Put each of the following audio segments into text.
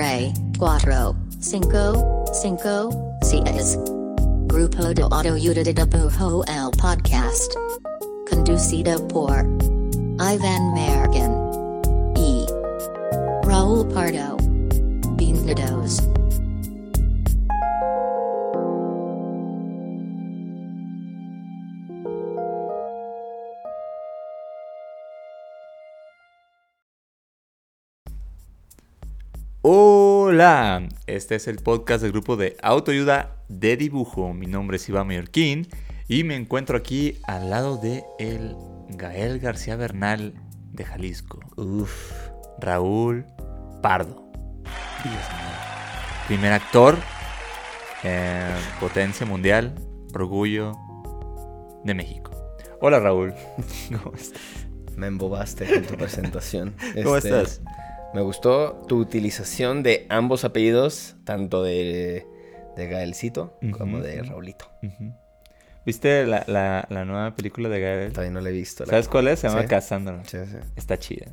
tres, cuatro, cinco, cinco, seis. Grupo de Autoayuda de Dibujo el podcast. Conducido por Ivan Mergen y Raúl Pardo. Bienvenidos. Hola, este es el podcast del grupo de autoayuda de dibujo. Mi nombre es Iván Mallorquín y me encuentro aquí al lado de el Gael García Bernal de Jalisco. Uf. Raúl Pardo. Dios mío. Primer actor, eh, potencia mundial, orgullo de México. Hola Raúl. ¿Cómo estás? Me embobaste con tu presentación. ¿Cómo Este, estás? Me gustó tu utilización de ambos apellidos, tanto de, de Gaelcito como de Raulito. ¿Viste la, la- la nueva película de Gael? Todavía no la he visto. la- ¿Sabes cuál es? Se llama Sí. Cassandra. Sí, sí. Está chida.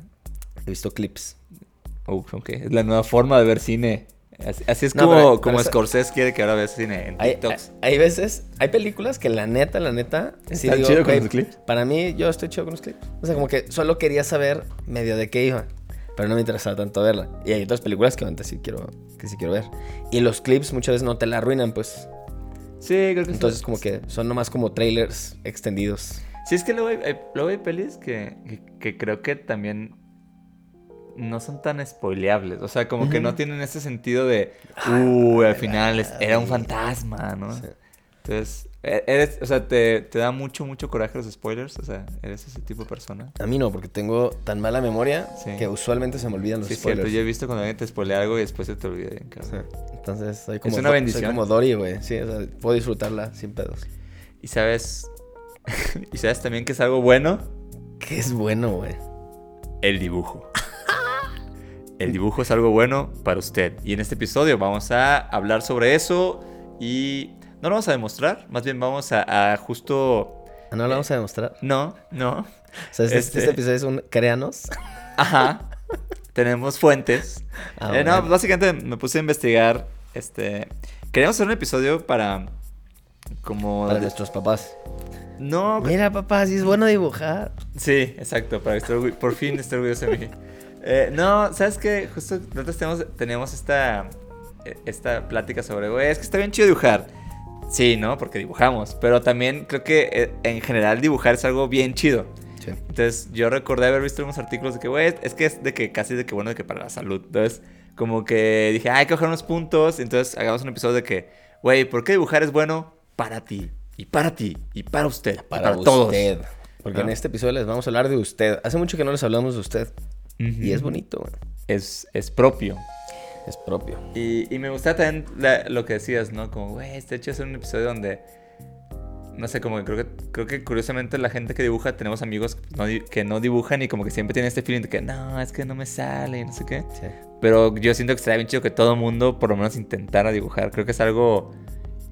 He visto clips. Uf, ok. Es la nueva forma de ver cine. Así, así es No, como, pero- como pero eso- Scorsese quiere que ahora veas cine en Hay, TikToks. hay, hay veces, hay películas que la neta, la neta, sí ¿Está digo, chido con "Güey, los clips?" Para mí, yo estoy chido con los clips. O sea, como que solo quería saber medio de qué iba. Pero no me interesaba tanto verla. Y hay otras películas que antes sí quiero, que sí quiero ver. Y los clips muchas veces no te la arruinan, pues. Sí, creo que Entonces, sí. como que son nomás como trailers extendidos. Sí, es que luego hay, hay- luego hay pelis que, que, que creo que también no son tan spoileables. O sea, como que no tienen ese sentido de, uy, al final es- era un fantasma, ¿no? Sí. Entonces, eres, o sea, te, te da mucho, mucho coraje los spoilers. O sea, eres ese tipo de persona. A mí no, porque tengo tan mala memoria Sí. que usualmente se me olvidan los Sí, es cierto. spoilers. Yo he visto cuando alguien te spoilea algo y después se te olvida bien, Sí. cabrón. Entonces, soy como, una Do- bendición. soy como Dory, güey. Sí, o sea, puedo disfrutarla sin pedos. Y sabes, y sabes también que es algo bueno, Que es bueno, güey. el dibujo. El dibujo es algo bueno para usted. Y en este episodio vamos a hablar sobre eso y no lo vamos a demostrar, más bien vamos a, a justo... Ah, No lo vamos a demostrar. No, no. O sea, este, Este- este episodio es un créanos. Ajá. Tenemos fuentes. Ah, Eh, no, básicamente me puse a investigar. Este. Queríamos hacer un episodio para. Como. Para de- nuestros papás. No. Mira, papá, sí es bueno dibujar. Sí, exacto. Para orgu- por fin estar orgulloso de mí. Eh, no, ¿sabes qué? Justo nosotros tenemos, teníamos esta. eh, Esta plática sobre, güey, es que está bien chido dibujar. Sí, ¿no? Porque dibujamos. Pero también creo que eh, en general dibujar es algo bien chido. Sí. Entonces yo recordé haber visto unos artículos de que, güey, es que es de que casi de que bueno, de que para la salud. Entonces, como que dije, "Ah, hay que bajar unos puntos. Entonces hagamos un episodio de que, güey, ¿por qué dibujar es bueno para ti? Y para ti, y para usted, y Para, para, todos. usted. Porque Ah. en este episodio les vamos a hablar de usted. Hace mucho que no les hablamos de usted. Y es bonito, güey. Es, es propio. Es propio. Y, y me gusta también la- lo que decías, ¿no? Como, güey, está hecho hacer un episodio donde. No sé, como que creo que, creo que curiosamente la gente que dibuja, tenemos amigos que no, que no dibujan y como que siempre tienen este feeling de que no, es que no me sale, no sé qué. Sí. Pero yo siento que estaría bien chido que todo el mundo por lo menos intentara dibujar. Creo que es algo.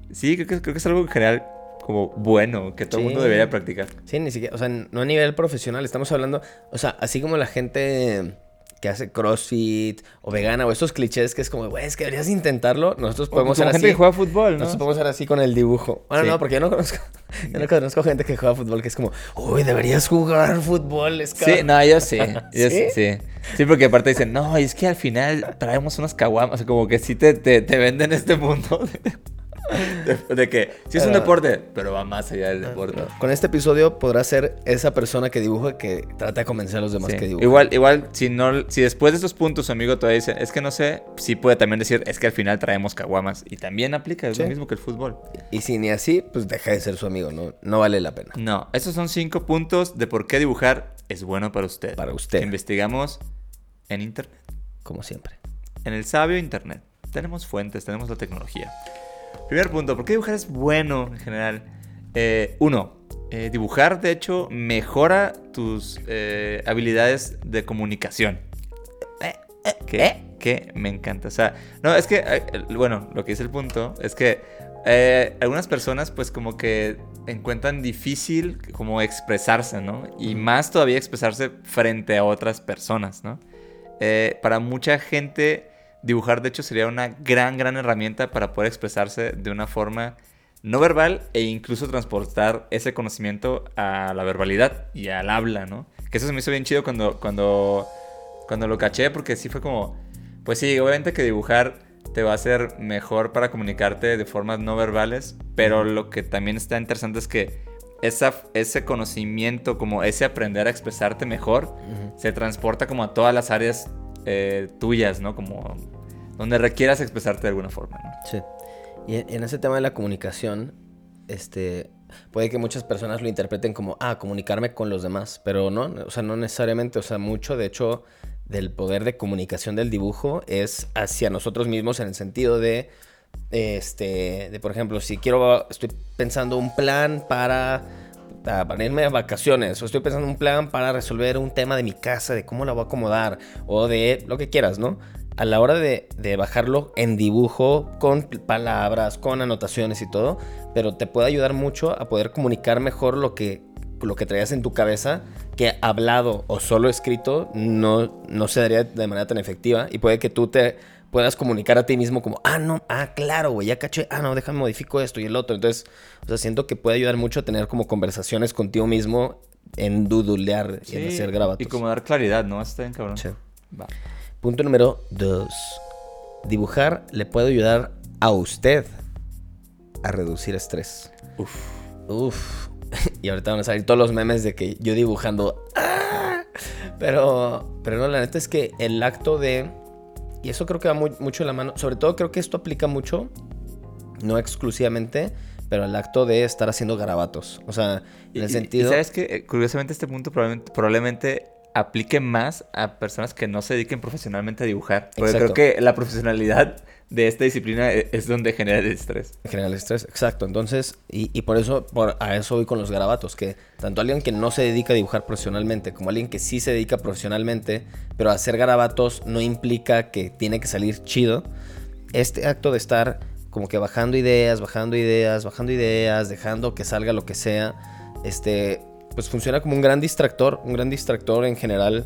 Sí, creo que, creo que es algo en general como bueno, que todo el mundo Sí. debería practicar. Sí, ni siquiera, o sea, no a nivel profesional, estamos hablando, o sea, así como la gente que hace CrossFit o vegana o estos clichés que es como, güey, es que deberías intentarlo, nosotros podemos como ser gente así. que juega fútbol, ¿no? Nosotros podemos ser así con el dibujo. Bueno, Sí. no, porque yo no conozco, yo no conozco gente que juega fútbol que es como, uy, deberías jugar fútbol, es Sí, no, yo sí. Yo sí? ¿Sí? porque aparte dicen, no, y es que al final traemos unas caguamas. O sea, como que sí te, te, te venden este mundo de, que sí es un deporte, pero va más allá del deporte. Con este episodio podrás ser esa persona que dibuja que trata de convencer a los demás Sí. que dibujan. Igual, igual, si no, si después de estos puntos su amigo todavía dice, es que no sé, sí puede también decir, es que al final traemos caguamas. Y también aplica, es lo Sí. mismo que el fútbol. Y si ni así, pues deja de ser su amigo, no, no vale la pena. No, esos son cinco puntos de por qué dibujar es bueno para usted. Para usted. Que investigamos en internet. Como siempre. En el sabio Internet. Tenemos fuentes, tenemos la tecnología. Primer punto, ¿por qué dibujar es bueno en general? Eh, uno, eh, dibujar de hecho mejora tus eh, habilidades de comunicación. Que, que me encanta. O sea, no, es que, bueno, lo que dice el punto es que algunas personas pues como que encuentran difícil como expresarse, ¿no? Y más todavía expresarse frente a otras personas, ¿no? Para mucha gente dibujar de hecho sería una gran, gran herramienta para poder expresarse de una forma no verbal e incluso transportar ese conocimiento a la verbalidad y al habla, ¿no? Que eso se me hizo bien chido cuando, cuando, cuando lo caché, porque sí fue como, pues sí, obviamente que dibujar te va a hacer mejor para comunicarte de formas no verbales, pero lo que también está interesante es que esa, ese conocimiento, como ese aprender a expresarte mejor, se transporta como a todas las áreas eh, tuyas, ¿no? Como donde requieras expresarte de alguna forma, ¿no? Sí. Y en, ese tema de la comunicación, este, puede que muchas personas lo interpreten como, ah, comunicarme con los demás, pero no, o sea, no necesariamente, o sea, mucho, de hecho, del poder de comunicación del dibujo es hacia nosotros mismos en el sentido de, este, de por ejemplo, si quiero, estoy pensando un plan para, para irme a vacaciones, o estoy pensando un plan para resolver un tema de mi casa, de cómo la voy a acomodar, o de lo que quieras, ¿no? A la hora de, de bajarlo en dibujo, con palabras, con anotaciones y todo, pero te puede ayudar mucho a poder comunicar mejor lo que, lo que traías en tu cabeza, que hablado o solo escrito no, no se daría de manera tan efectiva y puede que tú te puedas comunicar a ti mismo como, ah, no, ah, claro, güey, ya caché, ah, no, déjame modifico esto y el otro. Entonces, o sea, siento que puede ayudar mucho a tener como conversaciones contigo mismo en dudulear y en hacer grabatos. Y como dar claridad, ¿no? Está bien, cabrón. Sí. Va. Punto número dos. Dibujar le puede ayudar a usted a reducir estrés. Uf. Uf. Y ahorita van a salir todos los memes de que yo dibujando. ¡ah! Pero, pero no, la neta es que el acto de. Y eso creo que va muy- mucho de la mano. Sobre todo creo que esto aplica mucho, no exclusivamente, pero el acto de estar haciendo garabatos. O sea, en el y- sentido. Y sabes que, curiosamente, este punto probablemente, probablemente aplique más a personas que no se dediquen profesionalmente a dibujar. Porque Exacto. creo que la profesionalidad de esta disciplina e- es donde genera el estrés. Genera el estrés, exacto. Entonces, y, y por eso, por, a eso voy con los garabatos, que tanto alguien que no se dedica a dibujar profesionalmente, como alguien que sí se dedica profesionalmente, pero hacer garabatos no implica que tiene que salir chido. Este acto de estar como que bajando ideas, bajando ideas, bajando ideas, dejando que salga lo que sea, este, pues funciona como un gran distractor, un gran distractor en general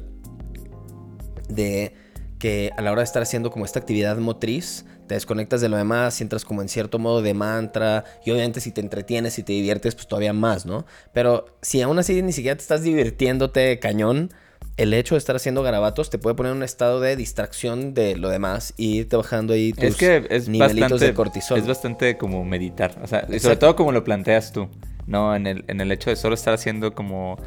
de que a la hora de estar haciendo como esta actividad motriz, te desconectas de lo demás y entras como en cierto modo de mantra. Y obviamente si te entretienes y te diviertes, pues todavía más, ¿no? Pero si aún así ni siquiera te estás divirtiéndote cañón, el hecho de estar haciendo garabatos te puede poner en un estado de distracción de lo demás y irte bajando ahí tus Es que es nivelitos bastante, de cortisol. es bastante como meditar. O sea, y sobre todo como lo planteas tú. No, en el, en el hecho de solo estar haciendo como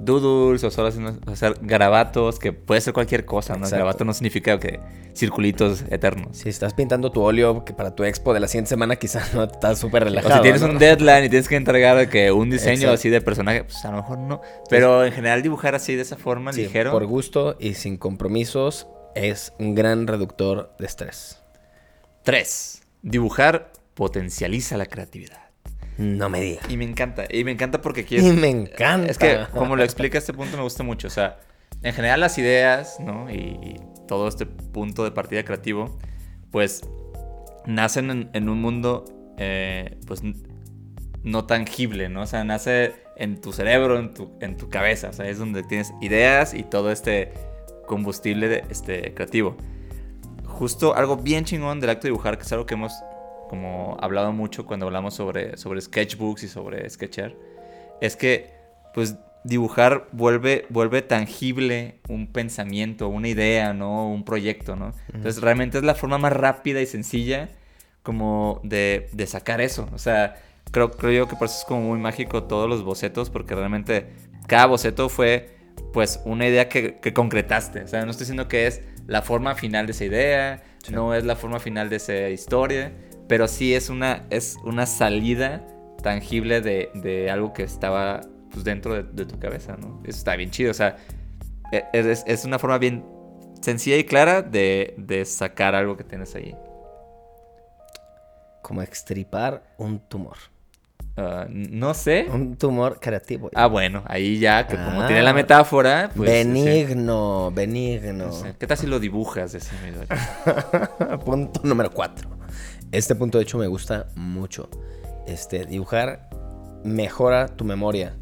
doodles o solo haciendo, hacer garabatos, que puede ser cualquier cosa, ¿no? Exacto. Garabato no significa que circulitos eternos. Si estás pintando tu óleo que para tu expo de la siguiente semana quizás no estás súper O relajado. si tienes ¿no? un deadline y tienes que entregar que un diseño Exacto. así de personaje, pues a lo mejor no. Pero en general dibujar así de esa forma, Sí, ligero. Por gusto y sin compromisos es un gran reductor de estrés. Tres, dibujar potencializa la creatividad. No me digas. Y me encanta, y me encanta porque Y quieres... me encanta. Es que, como lo explica este punto, me gusta mucho. O sea, en general las ideas, ¿no? Y todo este punto de partida creativo, pues nacen en, en un mundo, eh, pues, no tangible, ¿no? O sea, nace en tu cerebro, en tu, en tu cabeza. O sea, es donde tienes ideas y todo este combustible de- este, creativo. Justo algo bien chingón del acto de dibujar, que es algo que hemos como hablado mucho cuando hablamos sobre, sobre sketchbooks y sobre sketchar, es que pues dibujar vuelve, vuelve tangible un pensamiento, una idea, ¿no? Un proyecto, ¿no? Entonces realmente es la forma más rápida y sencilla como de, de sacar eso. O sea, creo, creo yo que por eso es como muy mágico todos los bocetos, porque realmente cada boceto fue pues una idea que, que concretaste. O sea, no estoy diciendo que es la forma final de esa idea, Sí. no es la forma final de esa historia, pero sí es una, es una salida tangible de, de algo que estaba pues, dentro de, de tu cabeza, ¿no? Eso está bien chido, o sea, e- es, es una forma bien sencilla y clara de, de sacar algo que tienes ahí. Como extripar un tumor. Ah, no sé. Un tumor creativo. Ah, bueno, ahí ya, que como Ah. tiene la metáfora, pues... benigno, benigno. ¿Qué tal si lo dibujas punto número 4. Este punto, de hecho, me gusta mucho. Este, dibujar mejora tu memoria.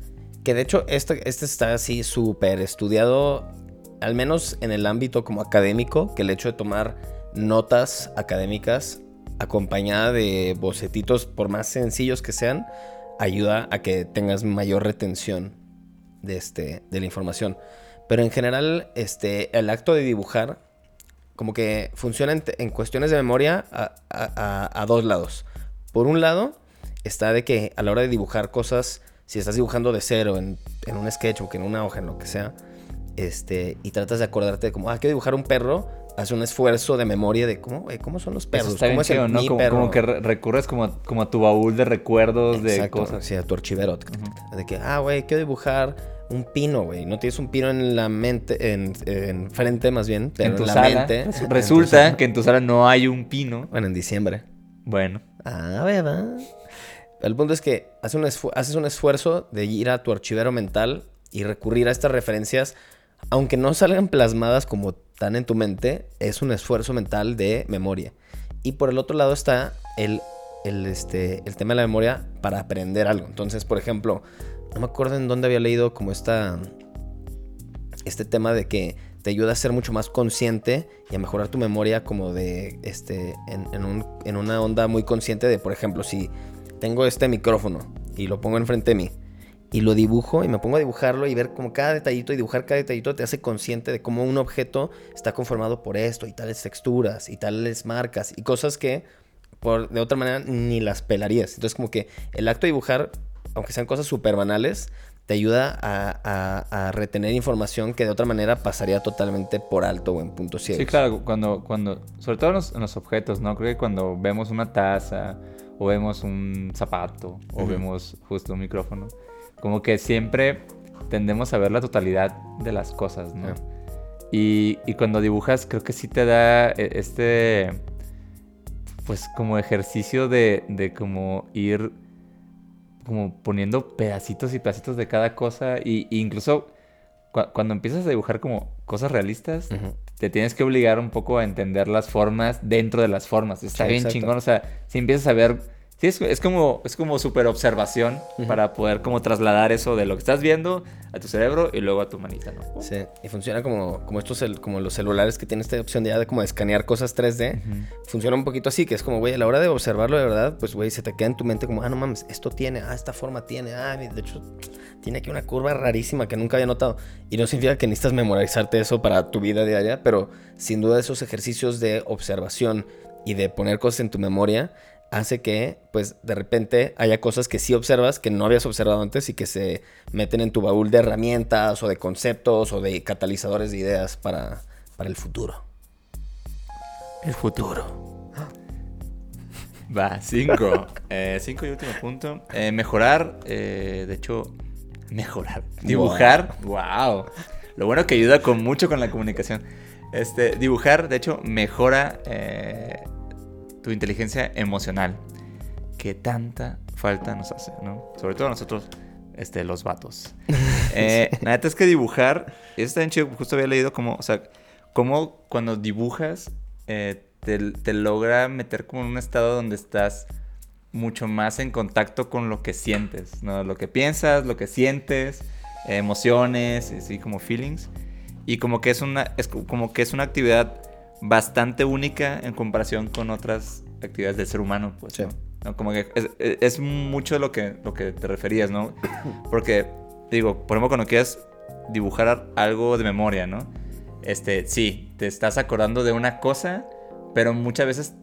Que de hecho, este, este está así súper estudiado, al menos en el ámbito como académico, que el hecho de tomar notas académicas acompañada de bocetitos, por más sencillos que sean, ayuda a que tengas mayor retención de, este, de la información. Pero en general, este, el acto de dibujar, como que funciona en, cuestiones de memoria a, dos lados. Por un lado, está de que a la hora de dibujar cosas, si estás dibujando de cero en, en un sketchbook, en una hoja, en lo que sea, este, y tratas de acordarte de como, ah, quiero dibujar un perro, haz un esfuerzo de memoria de cómo, cómo son los perros. ¿Cómo es el ¿no? como, que recurres como a, como a tu baúl de recuerdos de cosas. Sí, a tu archivero. De que, ah, güey, quiero dibujar un pino, güey. No tienes un pino en la mente, en, frente más bien, pero en, tu la sala, mente. Resulta que en tu sala no hay un pino. Bueno, en diciembre. Bueno. Ah, ¿verdad? El punto es que haces un, haces un esfuerzo de ir a tu archivero mental y recurrir a estas referencias, aunque no salgan plasmadas como tan en tu mente, es un esfuerzo mental de memoria. Y por el otro lado está el, el, este, el tema de la memoria para aprender algo. Entonces, por ejemplo, no me acuerdo en dónde había leído como esta, este tema de que te ayuda a ser mucho más consciente y a mejorar tu memoria como de, este, en, un, en una onda muy consciente de, por ejemplo, si tengo este micrófono y lo pongo enfrente de mí y lo dibujo y me pongo a dibujarlo y ver como cada detallito y dibujar cada detallito te hace consciente de cómo un objeto está conformado por esto y tales texturas y tales marcas y cosas que por, de otra manera ni las pelarías. Entonces como que el acto de dibujar, aunque sean cosas súper banales, te ayuda a, retener información que de otra manera pasaría totalmente por alto o en punto ciegos. Sí, claro, cuando, cuando sobre todo en los, en los objetos, ¿no? Creo que cuando vemos una taza o vemos un zapato o vemos justo un micrófono, como que siempre tendemos a ver la totalidad de las cosas, ¿no? Y, y, cuando dibujas creo que sí te da e, este, pues como ejercicio de, de como ir como poniendo pedacitos y pedacitos de cada cosa y, incluso cuando empiezas a dibujar como cosas realistas, te tienes que obligar un poco a entender las formas dentro de las formas. Está bien chingón, o sea, si empiezas a ver Sí, es, como, es como super observación para poder como trasladar eso de lo que estás viendo a tu cerebro y luego a tu manita, ¿no? Sí, y funciona como, como estos, como los celulares que tienen esta opción de ya de como escanear cosas 3D. Funciona un poquito así, que es como, güey, a la hora de observarlo de verdad, pues, güey, se te queda en tu mente como, ah, no mames, esto tiene, ah, esta forma tiene, ah, de hecho, tiene aquí una curva rarísima que nunca había notado. Y no significa que necesitas memorizarte eso para tu vida diaria, pero sin duda esos ejercicios de observación y de poner cosas en tu memoria hace que, pues, de repente haya cosas que sí observas que no habías observado antes y que se meten en tu baúl de herramientas o de conceptos o de catalizadores de ideas para, para el futuro. El futuro. Va, cinco. Eh, cinco y último punto. Eh, mejorar, eh, de hecho, mejorar. Dibujar. Wow. Lo bueno que ayuda con mucho con la comunicación. Este, dibujar, de hecho, mejora tu inteligencia emocional, que tanta falta nos hace, ¿no? Sobre todo nosotros, este, los vatos. Eh, la neta es que dibujar, eso está bien chido, justo había leído como, o sea, como cuando dibujas eh, te, logra meter como en un estado donde estás mucho más en contacto con lo que sientes, ¿no? Lo que piensas, lo que sientes, emociones, así como feelings. Y como que es una, es como que es una actividad bastante única en comparación con otras actividades del ser humano, pues. Como que es, mucho lo que, lo que te referías, ¿no? Porque, digo, por ejemplo, cuando quieres dibujar algo de memoria, ¿no? Este, sí, te estás acordando de una cosa, pero muchas veces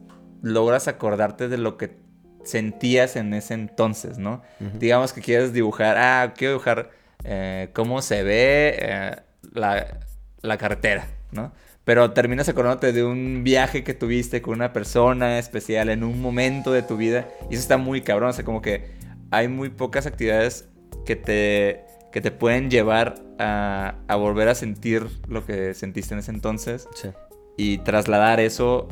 logras acordarte de lo que sentías en ese entonces, ¿no? Digamos que quieres dibujar, ah, quiero dibujar eh, cómo se ve eh, la, la carretera, ¿no? Pero terminas acordándote de un viaje que tuviste con una persona especial en un momento de tu vida. Y eso está muy cabrón. O sea, como que hay muy pocas actividades que te, que te pueden llevar a, a volver a sentir lo que sentiste en ese entonces. Sí. Y trasladar eso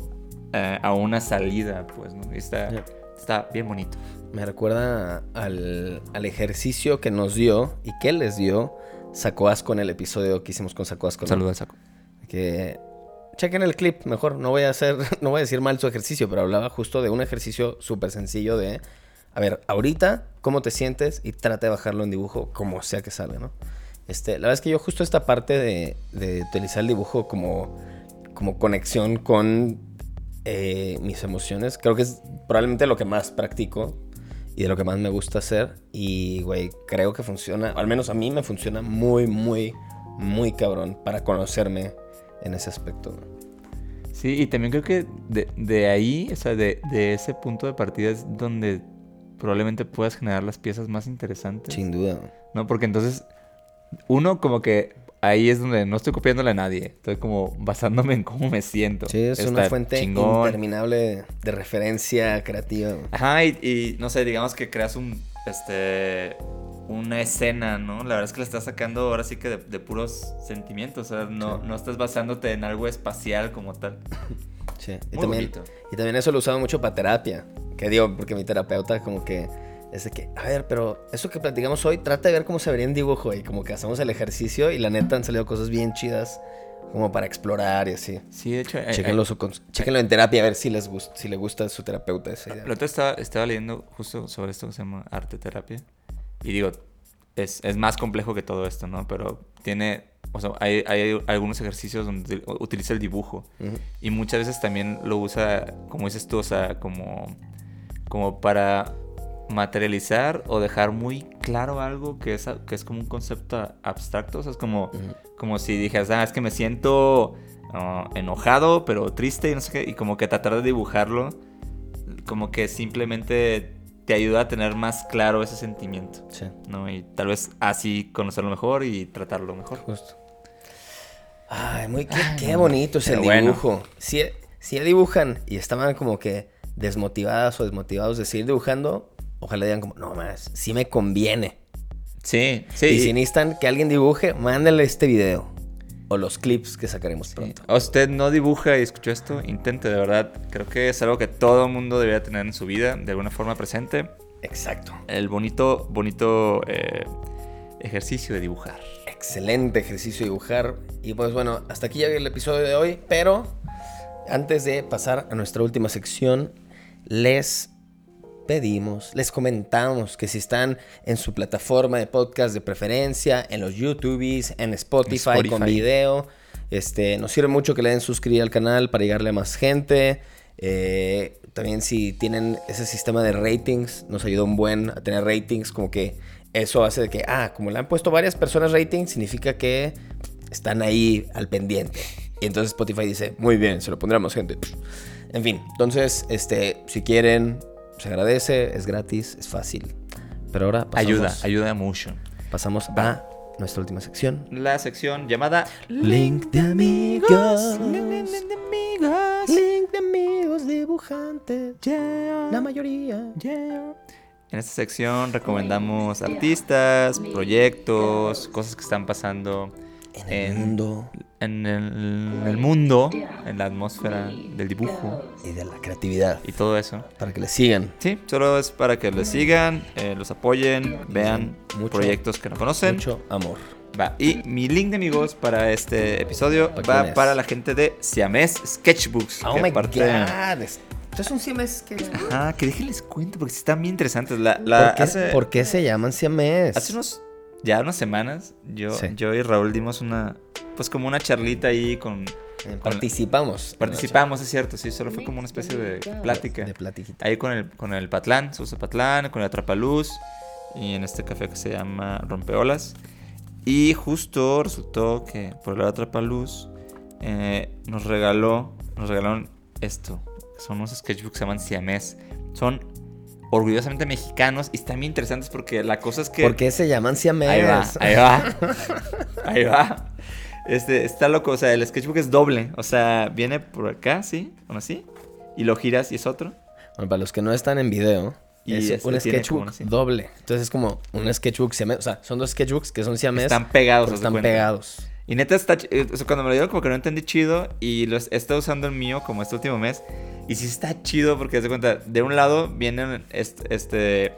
eh, a una salida, pues, ¿no? Y está, está bien bonito. Me recuerda al, al, ejercicio que nos dio y que les dio Sacoas con el episodio que hicimos con Sacoas. Saludos, Saco. Que chequen el clip, mejor. No voy a hacer, no voy a decir mal su ejercicio, pero hablaba justo de un ejercicio súper sencillo de, a ver, ahorita, ¿cómo te sientes? Y trata de bajarlo en dibujo como sea que salga, ¿no? Este, la verdad es que yo justo esta parte de, utilizar el dibujo como, como conexión con eh, mis emociones. Creo que es probablemente lo que más practico y de lo que más me gusta hacer. Y, güey, creo que funciona, al menos a mí me funciona muy, muy, muy cabrón para conocerme en ese aspecto. ¿no? Sí, y también creo que de, de ahí, o sea, de, de ese punto de partida es donde probablemente puedas generar las piezas más interesantes. Sin duda. ¿No? Porque entonces, uno como que ahí es donde no estoy copiándole a nadie. Estoy como basándome en cómo me siento. Sí, es una fuente chingón. interminable de referencia creativa. Ajá, y, y, no sé, digamos que creas un, este, una escena, ¿no? La verdad es que la estás sacando ahora sí que de, de puros sentimientos, o sea, no, no estás basándote en algo espacial como tal. Sí. Y Muy también, bonito. y también eso lo he usado mucho para terapia. Que digo, porque mi terapeuta como que es de que, a ver, pero eso que platicamos hoy, trata de ver cómo se vería en dibujo. Y como que hacemos el ejercicio y la neta han salido cosas bien chidas como para explorar y así. Sí, de hecho, hay- Chéquenlo, hay- su chéquenlo en terapia a ver si les gusta, si le gusta a su terapeuta esa idea. La otra estaba, estaba leyendo justo sobre esto que se llama arte terapia. Y digo, es, es más complejo que todo esto, ¿no? Pero tiene, o sea, hay, hay algunos ejercicios donde utiliza el dibujo. Ujú. Y muchas veces también lo usa, como dices tú, o sea, como, como para materializar o dejar muy claro algo que es, que es como un concepto abstracto. O sea, es como, como si dijeras, ah, es que me siento ah, enojado, pero triste y no sé qué. Y como que tratar de dibujarlo, como que simplemente te ayuda a tener más claro ese sentimiento, Sí, ¿no? Y tal vez así conocerlo mejor y tratarlo mejor. justo. Ay, muy, qué, qué bonito es el bueno. dibujo. Si, si ya dibujan y estaban como que desmotivadas o desmotivados de seguir dibujando, ojalá digan como, no más, sí me conviene. Sí, sí. Y si necesitan que alguien dibuje, mándale este video. O los clips que sacaremos Sí. pronto. A usted no dibuja y escuchó esto, intente de verdad. Creo que es algo que todo el mundo debería tener en su vida, de alguna forma presente. Exacto. El bonito, bonito eh, ejercicio de dibujar. Excelente ejercicio dibujar. Y pues bueno, hasta aquí llega el episodio de hoy. Pero antes de pasar a nuestra última sección, les pedimos, les comentamos que si están en su plataforma de podcast de preferencia, en los YouTubes, en Spotify, Spotify. con video, este, nos sirve mucho que le den suscribir al canal para llegarle a más gente. Eh, también si tienen ese sistema de ratings, nos ayuda un buen a tener ratings, como que eso hace de que, ah, como le han puesto varias personas ratings, significa que están ahí al pendiente. Y entonces Spotify dice, muy bien, se lo pondremos gente. En fin, entonces, este, si quieren, se agradece, es gratis, es fácil. Pero ahora pasamos, Ayuda, ayuda mucho. pasamos a nuestra última sección. La sección llamada Link de amigos. Link de amigos dibujantes. La mayoría. En esta sección recomendamos artistas, proyectos, cosas que están pasando En el mundo en el, en el mundo, en la atmósfera del dibujo y de la creatividad. y todo eso. Para que le sigan. Sí, solo es para que les sigan, eh, los apoyen, vean Mucho- proyectos que no conocen. Mucho amor. Va, y mi link de amigos para este episodio ¿Para va es? para la gente de Siamés Sketchbooks. Oh my aparte- god. Es- Esto es un siamés que. Ah, que déjenles cuento porque están bien interesantes. La, la- ¿Por, qué, hace, por qué se llaman siamés? hace unos, ya unas semanas, yo, Sí. yo y Raúl dimos una, pues como una charlita ahí con... Eh, Participamos. Participamos, es cierto, sí, solo fue como una especie de plática. De platiquita. Ahí con el, con el Patlán, Patlán, con el Atrapaluz y en este café que se llama Rompeolas. Y justo resultó que por el Atrapaluz eh, nos regaló, nos regalaron esto. Son unos sketchbooks que se llaman Siamés. Son orgullosamente mexicanos y están bien interesantes porque la cosa es que... ¿Por qué se llaman siamés? Ahí va, ahí va. Ahí va. Este, está loco, o sea, el sketchbook es doble. O sea, viene por acá, sí, uno así. Y lo giras y es otro. Bueno, para los que no están en video, Y es este un sketchbook como doble. Entonces es como un sketchbook siamés. O sea, son dos sketchbooks que son siamés. Están pegados, están cuenta. pegados. Y neta está... eh, O sea, cuando me lo dieron como que no entendí chido. Y los he estado usando el mío como este último mes. Y sí está chido porque, de cuenta, de un lado vienen este... este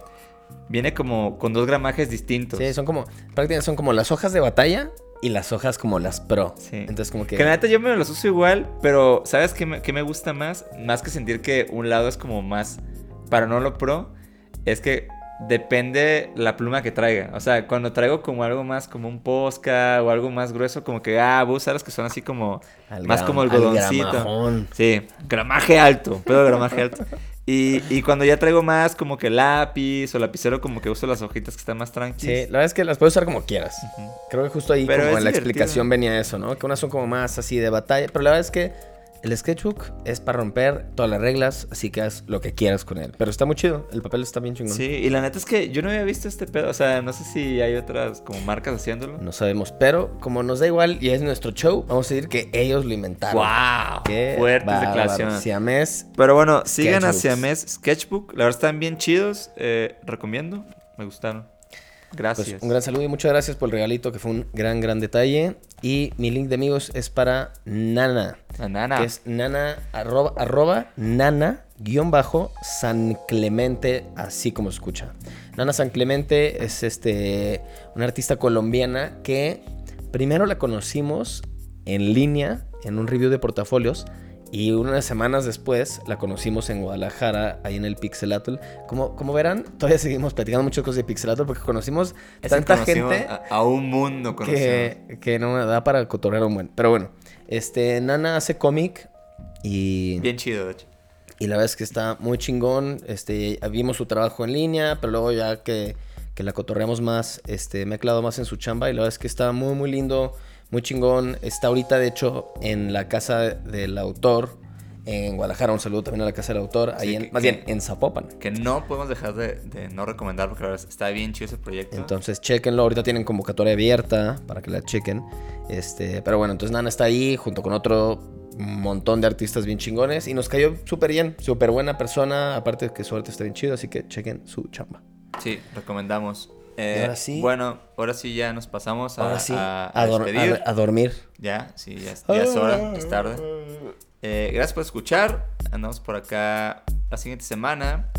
viene como con dos gramajes distintos. Sí, son como. Prácticamente son como las hojas de batalla y las hojas como las pro. Sí. Entonces, como que. Que la neta yo me los uso igual, pero ¿sabes qué me, qué me gusta más? Más que sentir que un lado es como más para no lo pro, es que depende la pluma que traiga. O sea, cuando traigo como algo más como un posca o algo más grueso, como que, ah, voy a usar los que son así como, Al más gram- como al algodoncito. gramajón. Sí, gramaje alto, pero gramaje alto. Y, y cuando ya traigo más como que lápiz o lapicero, como que uso las hojitas que están más Sí, tranquilas. la verdad es que las puedes usar como quieras. Creo que justo ahí Pero como en la explicación venía eso, ¿no? Que unas son como más así de batalla, pero la verdad es que el sketchbook es para romper todas las reglas, así que haz lo que quieras con él. Pero está muy chido, el papel está bien chingón. Sí, y la neta es que yo no había visto este pedo. O sea, no sé si hay otras como marcas haciéndolo. No sabemos, pero como nos da igual y es nuestro show, vamos a decir que ellos lo inventaron. ¡Wow! Qué Fuertes bárbaro. declaraciones. Siamés, Pero bueno, sigan a. Siamés Sketchbook. La verdad están bien chidos. eh, recomiendo. Me gustaron. pues Gracias. un gran saludo y muchas gracias por el regalito, que fue un gran, gran detalle. Y mi link de amigos es para Nana. La nana. que es nana, arroba, arroba nana, guion bajo, San Clemente, así como se escucha. Nana San Clemente es este, una artista colombiana que primero la conocimos en línea, en un review de portafolios, y unas semanas después la conocimos en Guadalajara, ahí en el Pixelatl. Como, como verán, todavía seguimos platicando muchas cosas de Pixelatl porque conocimos tanta conocimos gente A, a un mundo conocimos. que, que no me da para cotorrear un buen. Pero bueno, este, Nana hace cómic y, Bien chido, de hecho. y la verdad es que está muy chingón. Este, vimos su trabajo en línea, pero luego ya que, que la cotorreamos más, este, me he clavado más en su chamba y la verdad es que está muy, muy lindo, muy chingón. Está ahorita, de hecho, en la casa del autor. En Guadalajara, un saludo también a la casa del autor, ahí Sí, en, que- más bien en Zapopan. Que no podemos dejar de, de no recomendar porque la verdad está bien chido ese proyecto. Entonces, chequenlo. Ahorita tienen convocatoria abierta para que la chequen. Este, pero bueno, entonces Nana está ahí junto con otro montón de artistas bien chingones y nos cayó súper bien, súper buena persona. Aparte de que su arte está bien chido, así que chequen su chamba. Sí, recomendamos. Eh, ahora sí. Bueno, ahora sí ya nos pasamos a, Ahora sí, a- a, a dor- despedir. a- a dormir. Ya, sí, ya, es- ya es hora, es tarde. Eh, gracias por escuchar. Andamos por acá la siguiente semana.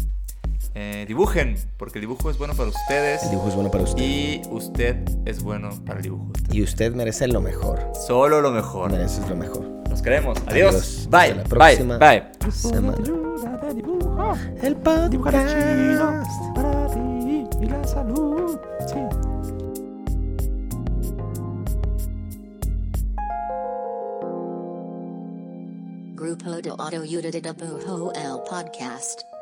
Eh, dibujen, porque el dibujo es bueno para ustedes. El dibujo es bueno para usted. Y usted es bueno para el dibujo. Y usted merece lo mejor. Solo lo mejor. Mereces lo mejor. Nos queremos. Adiós. Adiós. Bye. Hasta la Bye. próxima Bye. semana. El podcast. Grupo de Auto Unidad Bujo El Podcast.